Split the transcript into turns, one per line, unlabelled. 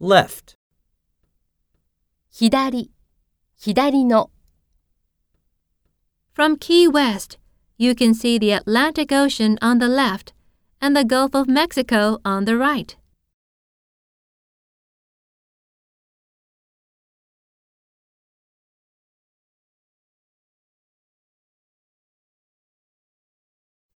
left,
左、左の、
From Key West, you can see the Atlantic Ocean on the left and the Gulf of Mexico on the right.